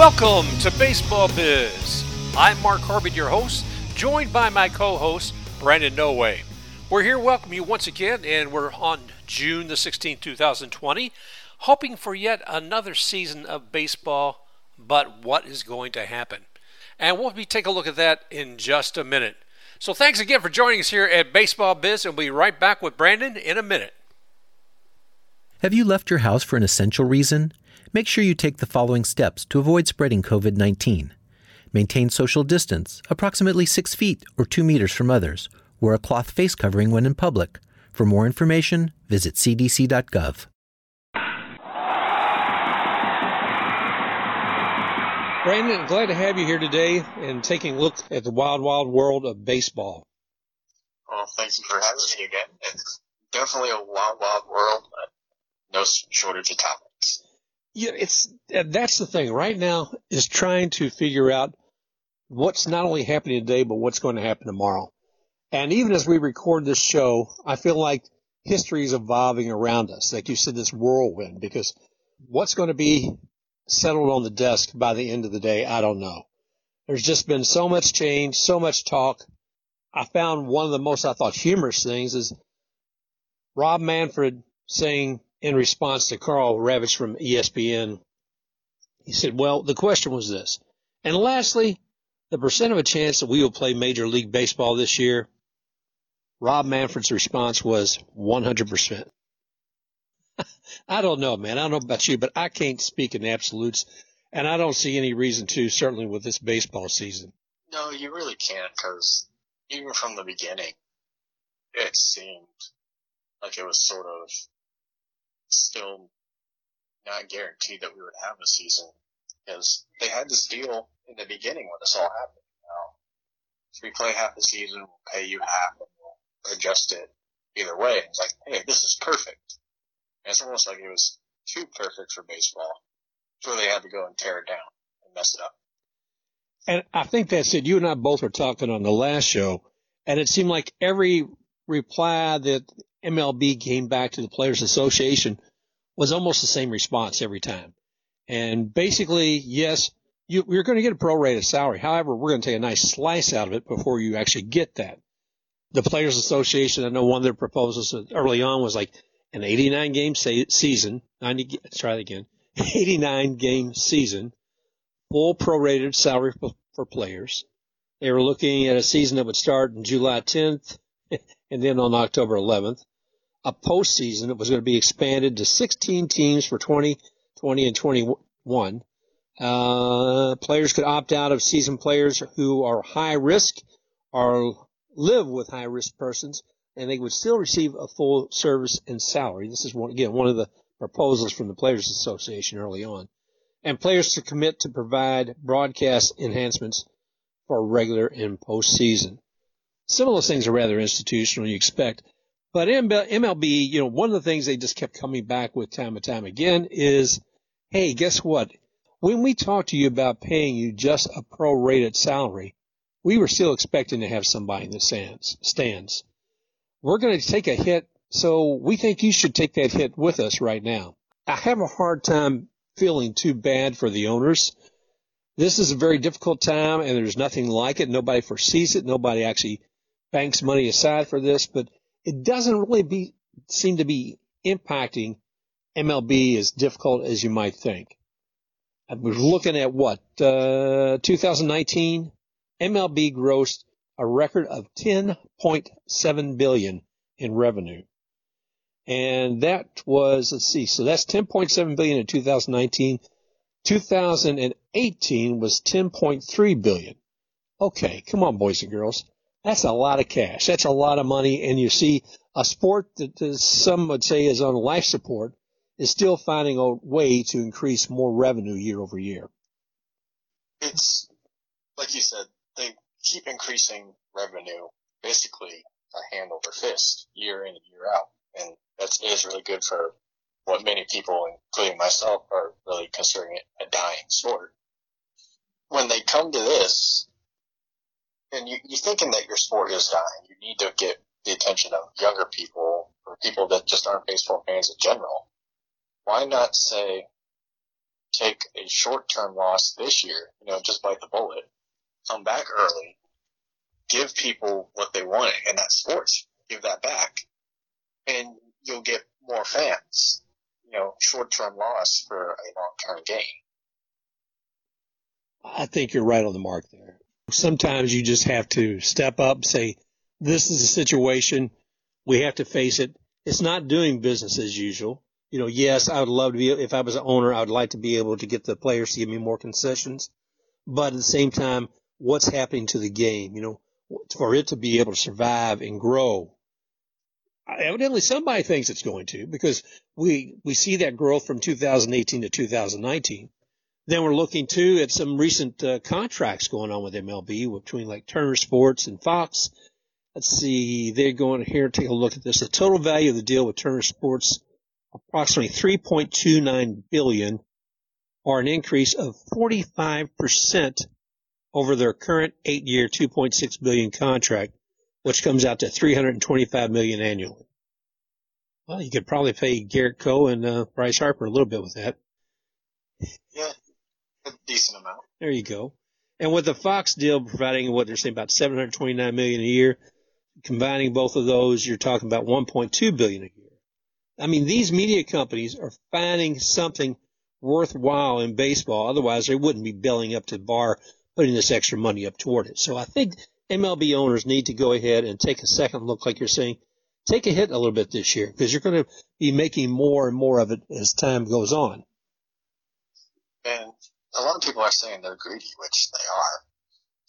Welcome to Baseball Biz. I'm Mark Corbett, your host, joined by my co host, Brandon Noway. We're here welcome you once again, and we're on June the 16th, 2020, hoping for yet another season of baseball. But what is going to happen? And we'll be take a look at that in just a minute. So thanks again for joining us here at Baseball Biz, and we'll be right back with Brandon in a minute. Have you left your house for an essential reason? Make sure you take the following steps to avoid spreading COVID 19. Maintain social distance, approximately 6 feet or 2 meters from others. Wear a cloth face covering when in public. For more information, visit cdc.gov. Brandon, glad to have you here today and taking a look at the wild, wild world of baseball. Well, thank you for having me again. It's definitely a wild, wild world, but no shortage of topics. Yeah, it's that's the thing right now is trying to figure out what's not only happening today, but what's going to happen tomorrow. And even as we record this show, I feel like history is evolving around us. Like you said, this whirlwind, because what's going to be settled on the desk by the end of the day, I don't know. There's just been so much change, so much talk. I found one of the most, I thought, humorous things is Rob Manfred saying in response to Karl Ravech from ESPN, he said, well, the question was this. And lastly, the percent of a chance that we will play Major League Baseball this year, Rob Manfred's response was 100%. I don't know, man. I don't know about you, but I can't speak in absolutes, and I don't see any reason to, certainly with this baseball season. No, you really can't, because even from the beginning, it seemed like it was sort of still not guaranteed that we would have a season because they had this deal in the beginning when this all happened. You know, if we play half the season, we'll pay you half and we'll adjust it either way. It's like, hey, this is perfect. And it's almost like it was too perfect for baseball. So they had to go and tear it down and mess it up. And I think that's it. You and I both were talking on the last show, and it seemed like every reply that MLB came back to the Players Association was almost the same response every time. And basically, yes, you, are going to get a prorated salary. However, we're going to take a nice slice out of it before you actually get that. The Players Association, I know one of their proposals early on was like an 89 game season, 90, let's try it again, 89 game season, full prorated salary for, for players. They were looking at a season that would start on July 10th and then on October 11th. A postseason that was going to be expanded to 16 teams for 2020 and 21. Uh, players could opt out of season players who are high risk or live with high risk persons and they would still receive a full service and salary. This is one, again, one of the proposals from the Players Association early on. And players to commit to provide broadcast enhancements for regular and postseason. Some of those things are rather institutional, you expect. But MLB, you know, one of the things they just kept coming back with time and time again is, hey, guess what? When we talked to you about paying you just a prorated salary, we were still expecting to have somebody in the stands. stands we're going to take a hit. So we think you should take that hit with us right now. I have a hard time feeling too bad for the owners. This is a very difficult time and there's nothing like it. Nobody foresees it. Nobody actually banks money aside for this, but it doesn't really be, seem to be impacting MLB as difficult as you might think. I was looking at what, uh, 2019, MLB grossed a record of 10.7 billion in revenue. And that was, let's see, so that's 10.7 billion in 2019. 2018 was 10.3 billion. Okay, come on, boys and girls. That's a lot of cash. That's a lot of money. And you see a sport that some would say is on life support is still finding a way to increase more revenue year over year. It's, like you said, they keep increasing revenue basically a hand over fist year in and year out. And that is really good for what many people, including myself, are really considering it a dying sport. When they come to this, and you, you're thinking that your sport is dying, you need to get the attention of younger people or people that just aren't baseball fans in general. Why not say, take a short-term loss this year, you know, just bite the bullet, come back early, give people what they wanted, and that's sports. Give that back, and you'll get more fans. You know, short-term loss for a long-term gain. I think you're right on the mark there. Sometimes you just have to step up and say, this is a situation. We have to face it. It's not doing business as usual. You know, yes, I would love to be, if I was an owner, I would like to be able to get the players to give me more concessions. But at the same time, what's happening to the game? You know, for it to be able to survive and grow. Evidently somebody thinks it's going to because we, we see that growth from 2018 to 2019. Then we're looking too at some recent uh, contracts going on with MLB between like Turner Sports and Fox. Let's see, they're going here, take a look at this. The total value of the deal with Turner Sports, approximately 3.29 billion or an increase of 45% over their current eight year, 2.6 billion contract, which comes out to 325 million annually. Well, you could probably pay Gerrit Cole and uh, Bryce Harper a little bit with that. Yeah, a decent amount. There you go. And with the Fox deal providing what they're saying about 729 million a year, combining both of those, you're talking about 1.2 billion a year. I mean, these media companies are finding something worthwhile in baseball. Otherwise, they wouldn't be belling up to the bar putting this extra money up toward it. So I think MLB owners need to go ahead and take a second look, like you're saying, take a hit a little bit this year because you're going to be making more and more of it as time goes on. And a lot of people are saying they're greedy, which they are.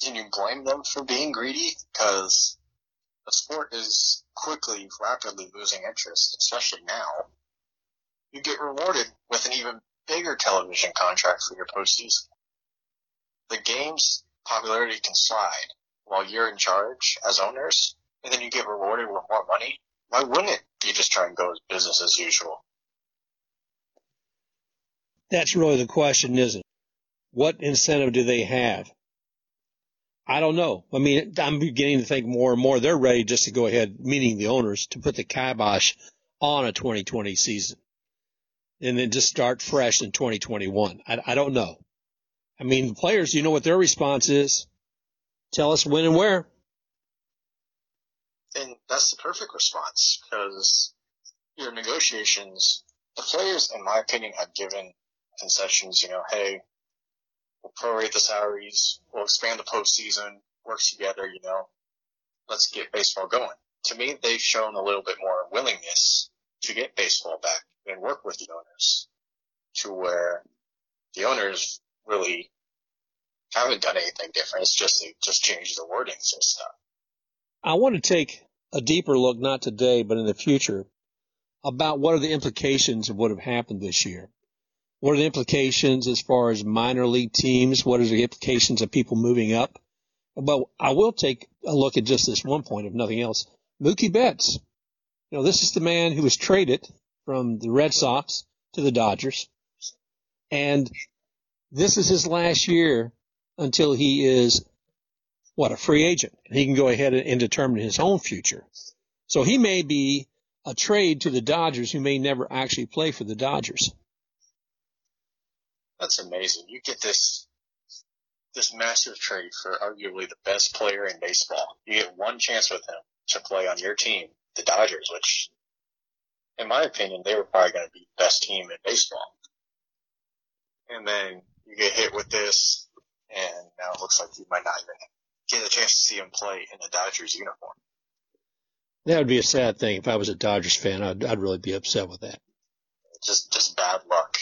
Can you blame them for being greedy? Because the sport is quickly, rapidly losing interest, especially now. You get rewarded with an even bigger television contract for your postseason. The game's popularity can slide while you're in charge as owners, and then you get rewarded with more money. Why wouldn't you just try and go as business as usual? That's really the question, isn't it? What incentive do they have? I don't know. I mean, I'm beginning to think more and more they're ready just to go ahead, meaning the owners, to put the kibosh on a 2020 season and then just start fresh in 2021. I, I don't know. I mean, the players, you know what their response is? Tell us when and where. And that's the perfect response because your negotiations, the players, in my opinion, have given concessions, you know, hey, We'll prorate the salaries. We'll expand the postseason. Work together, you know. Let's get baseball going. To me, they've shown a little bit more willingness to get baseball back and work with the owners to where the owners really haven't done anything different. It's just they just changed the wordings and stuff. I want to take a deeper look, not today, but in the future, about what are the implications of what have happened this year. What are the implications as far as minor league teams? What are the implications of people moving up? But I will take a look at just this one point, if nothing else. Mookie Betts. You know, this is the man who was traded from the Red Sox to the Dodgers. And this is his last year until he is what a free agent. He can go ahead and determine his own future. So he may be a trade to the Dodgers who may never actually play for the Dodgers. That's amazing. You get this this massive trade for arguably the best player in baseball. You get one chance with him to play on your team, the Dodgers, which, in my opinion, they were probably going to be the best team in baseball. And then you get hit with this, and now it looks like you might not even get a chance to see him play in the Dodgers uniform. That would be a sad thing. If I was a Dodgers fan, I'd, I'd really be upset with that. Just, just bad luck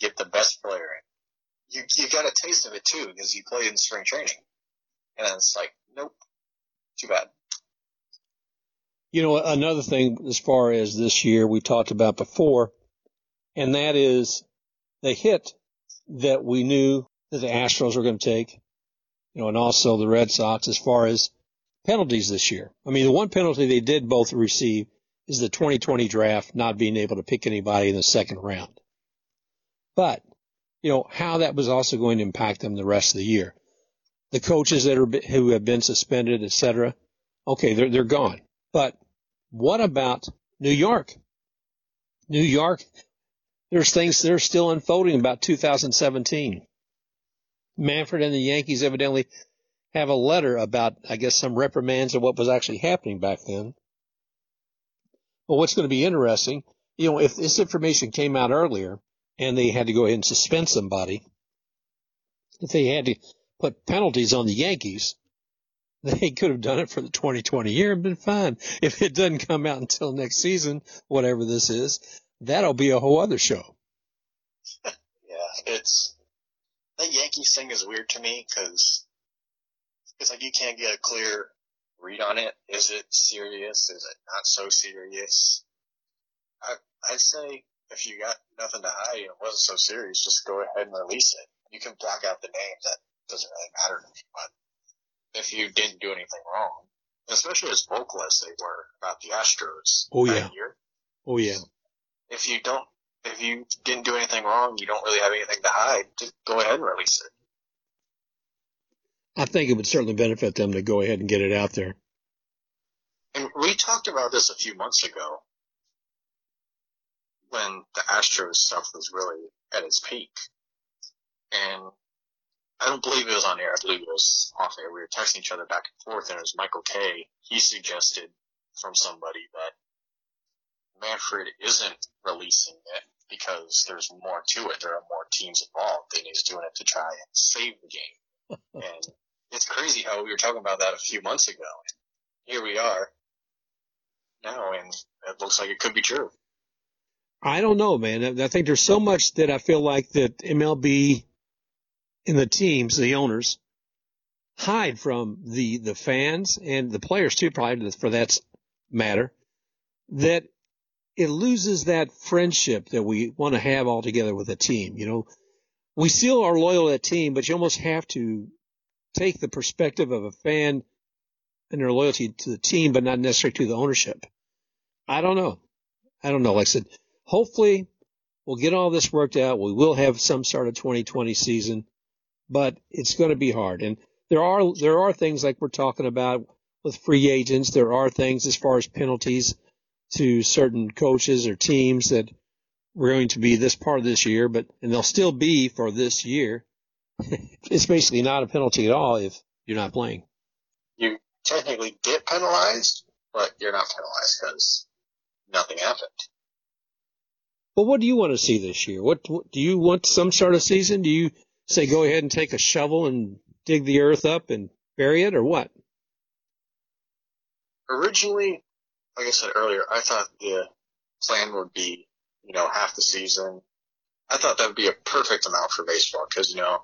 get the best player in. You you got a taste of it too because you played in spring training, and then it's like, nope, too bad. You know, another thing as far as this year we talked about before, and that is the hit that we knew that the Astros were going to take, you know, and also the Red Sox as far as penalties this year. I mean, the one penalty they did both receive is the 2020 draft not being able to pick anybody in the second round. But, you know, how that was also going to impact them the rest of the year. The coaches that are, who have been suspended, et cetera, okay, they're, they're gone. But what about New York? New York, there's things that are still unfolding about 2017. Manfred and the Yankees evidently have a letter about, I guess, some reprimands of what was actually happening back then. But what's going to be interesting, you know, if this information came out earlier and they had to go ahead and suspend somebody, if they had to put penalties on the Yankees, they could have done it for the 2020 year and been fine. If it doesn't come out until next season, whatever this is, that'll be a whole other show. yeah, it's the Yankees thing is weird to me because it's like you can't get a clear read on it. Is it serious? Is it not so serious? I I'd say if you got nothing to hide and it wasn't so serious, just go ahead and release it. You can block out the name. That doesn't really matter to me. But if you didn't do anything wrong, especially as vocal as they were about the Astros oh, yeah. year. Oh yeah. If you don't, if you didn't do anything wrong, you don't really have anything to hide. Just go ahead and release it. I think it would certainly benefit them to go ahead and get it out there. And we talked about this a few months ago when the Astros stuff was really at its peak. And I don't believe it was on air. I believe it was off air. We were texting each other back and forth, and it was Michael Kay. He suggested from somebody that Manfred isn't releasing it because there's more to it. There are more teams involved, and he's doing it to try and save the game. and it's crazy how we were talking about that a few months ago. And here we are now, and it looks like it could be true. I don't know, man. I think there's so much that I feel like that MLB and the teams, the owners, hide from the the fans and the players too, probably for that matter, that it loses that friendship that we want to have all together with a team. You know, we still are loyal to that team, but you almost have to take the perspective of a fan and their loyalty to the team, but not necessarily to the ownership. I don't know. I don't know. Like I said, hopefully we'll get all this worked out. We will have some sort of 2020 season, but it's going to be hard. And there are, there are things like we're talking about with free agents. There are things as far as penalties to certain coaches or teams that we're going to be this part of this year, but, and they'll still be for this year. it's basically not a penalty at all if you're not playing. You technically get penalized, but you're not penalized because nothing happened. Well, what do you want to see this year? What, what do you want? Some sort of season? Do you say go ahead and take a shovel and dig the earth up and bury it, or what? Originally, like I said earlier, I thought the plan would be, you know, half the season. I thought that would be a perfect amount for baseball because, you know,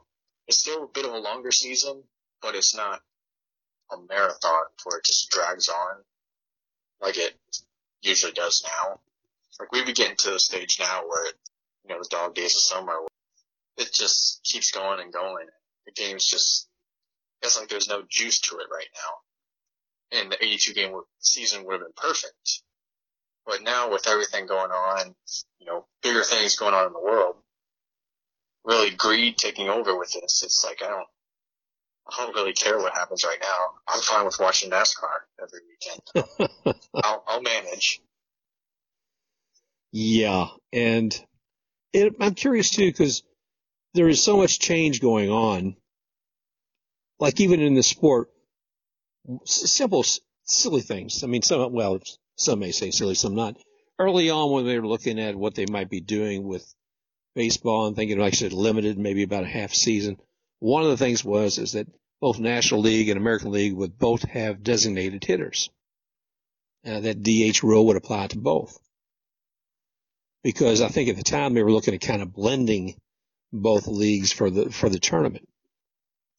it's still a bit of a longer season, but it's not a marathon where it just drags on like it usually does now. Like we'd be getting to the stage now where, you know, the dog days of summer, it just keeps going and going. The game's just, it's like there's no juice to it right now. And the 82 game season would have been perfect. But now with everything going on, you know, bigger things going on in the world, really greed taking over with this. It's like I don't, I don't really care what happens right now. I'm fine with watching NASCAR every weekend. I'll, I'll manage. Yeah, and it, I'm curious too because there is so much change going on. Like even in the sport, simple, silly things. I mean, some well, some may say silly, some not. Early on, when they were looking at what they might be doing with baseball and thinking like I said limited, maybe about a half season. One of the things was is that both National League and American League would both have designated hitters. Uh, that DH rule would apply to both. Because I think at the time they were looking at kind of blending both leagues for the for the tournament.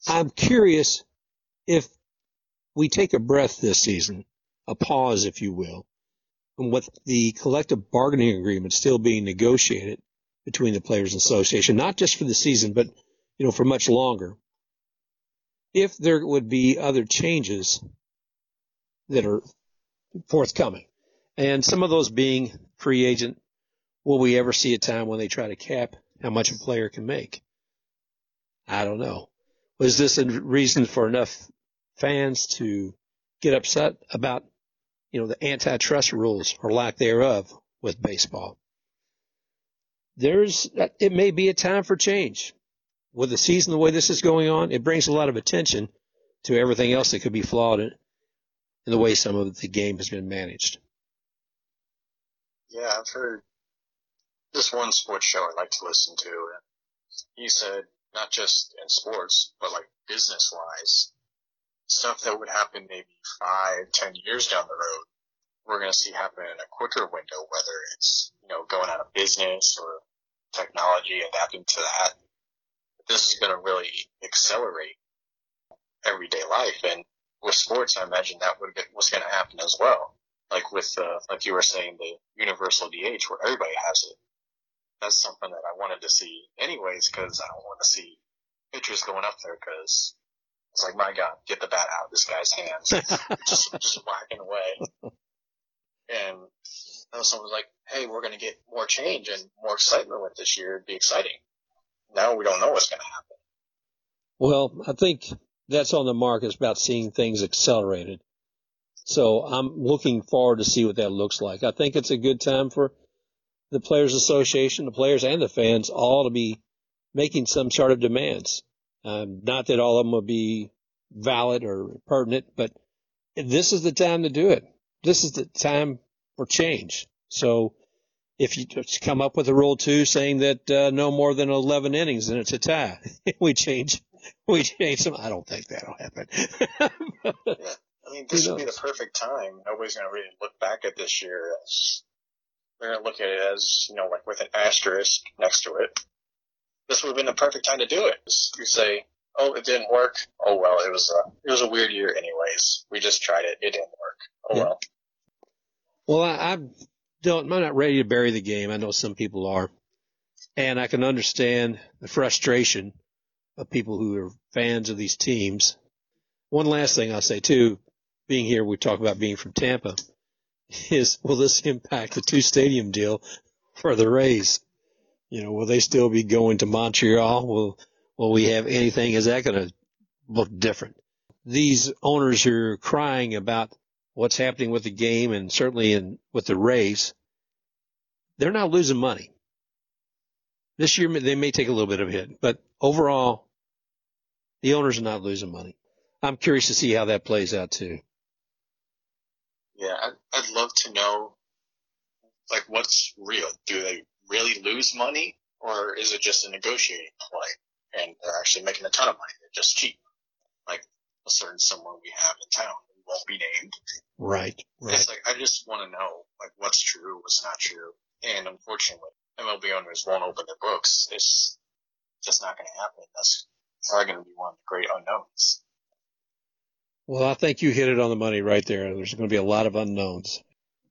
I'm curious if we take a breath this season, a pause, if you will, and with the collective bargaining agreement still being negotiated, between the Players Association, not just for the season, but you know for much longer. If there would be other changes that are forthcoming, and some of those being free agent, will we ever see a time when they try to cap how much a player can make? I don't know. Was this a reason for enough fans to get upset about, you know, the antitrust rules or lack thereof with baseball? there's it may be a time for change. With the season the way this is going on, it brings a lot of attention to everything else that could be flawed in, in the way some of the game has been managed. Yeah, I've heard this one sports show I like to listen to, and he said not just in sports, but like business wise, stuff that would happen maybe five, ten years down the road, we're going to see happen in a quicker window, whether it's, you know, going out of business or technology adapting to that. This is going to really accelerate everyday life. And with sports, I imagine that would get, was going to happen as well. Like with, uh, like you were saying, the universal DH where everybody has it. That's something that I wanted to see anyways because I don't want to see pitchers going up there because it's like, my God, get the bat out of this guy's hands. just, just whacking away. And someone was like, hey, we're going to get more change and more excitement with this year. It'd be exciting. Now we don't know what's going to happen. Well, I think that's on the mark is about seeing things accelerated. So I'm looking forward to see what that looks like. I think it's a good time for the Players Association, the players and the fans all to be making some sort of demands. Um, not that all of them will be valid or pertinent, but this is the time to do it. This is the time for change. So if you just come up with a rule two saying that uh, no more than 11 innings and it's a tie, we change we change them. I don't think that'll happen. yeah. I mean, this would be the perfect time. Nobody's going to really look back at this year as they're going to look at it as, you know, like with an asterisk next to it. This would have been the perfect time to do it. You say, oh, it didn't work. Oh well, it was a, it was a weird year anyways. We just tried it. It didn't work. Oh yeah. well. Well, I, I don't, I'm not ready to bury the game. I know some people are. And I can understand the frustration of people who are fans of these teams. One last thing I'll say too, being here, we talk about being from Tampa, is will this impact the two stadium deal for the Rays? You know, will they still be going to Montreal? Will, will we have anything? Is that going to look different? These owners are crying about what's happening with the game and certainly in with the Rays. They're not losing money. This year they may take a little bit of a hit, but overall the owners are not losing money. I'm curious to see how that plays out too. Yeah, I'd, I'd love to know, like, what's real? Do they really lose money, or is it just a negotiating play, and they're actually making a ton of money? They're just cheap, like a certain someone we have in town who won't be named. Right, right. It's like I just want to know, like, what's true, what's not true, and unfortunately, MLB owners won't open their books. It's just not going to happen. That's probably going to be one of the great unknowns. Well, I think you hit it on the money right there. There's going to be a lot of unknowns.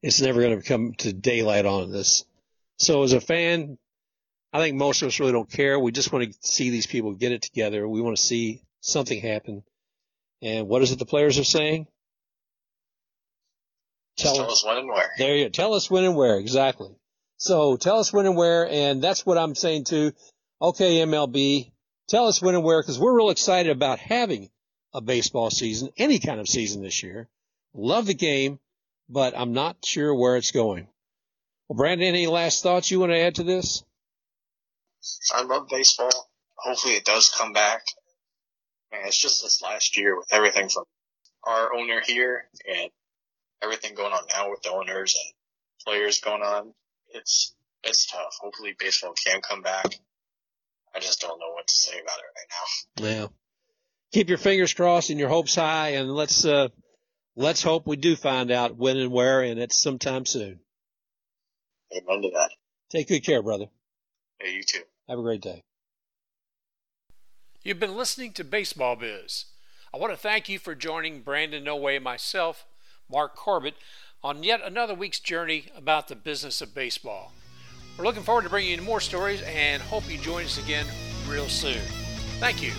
It's never going to come to daylight on this. So as a fan, I think most of us really don't care. We just want to see these people get it together. We want to see something happen. And what is it the players are saying? Tell, tell us when and where. There you go. Tell us when and where. Exactly. So tell us when and where. And that's what I'm saying too. Okay, MLB, tell us when and where because we're real excited about having a baseball season, any kind of season this year. Love the game, but I'm not sure where it's going. Well, Brandon, any last thoughts you want to add to this? I love baseball. Hopefully it does come back. And it's just this last year with everything from our owner here and everything going on now with the owners and players going on. It's, it's tough. Hopefully baseball can come back. I just don't know what to say about it right now. Yeah. Keep your fingers crossed and your hopes high, and let's uh, let's hope we do find out when and where, and it's sometime soon. Amen to that. Take good care, brother. Hey, you too. Have a great day. You've been listening to Baseball Biz. I want to thank you for joining Brandon No Way and myself, Mark Corbett, on yet another week's journey about the business of baseball. We're looking forward to bringing you more stories and hope you join us again real soon. Thank you.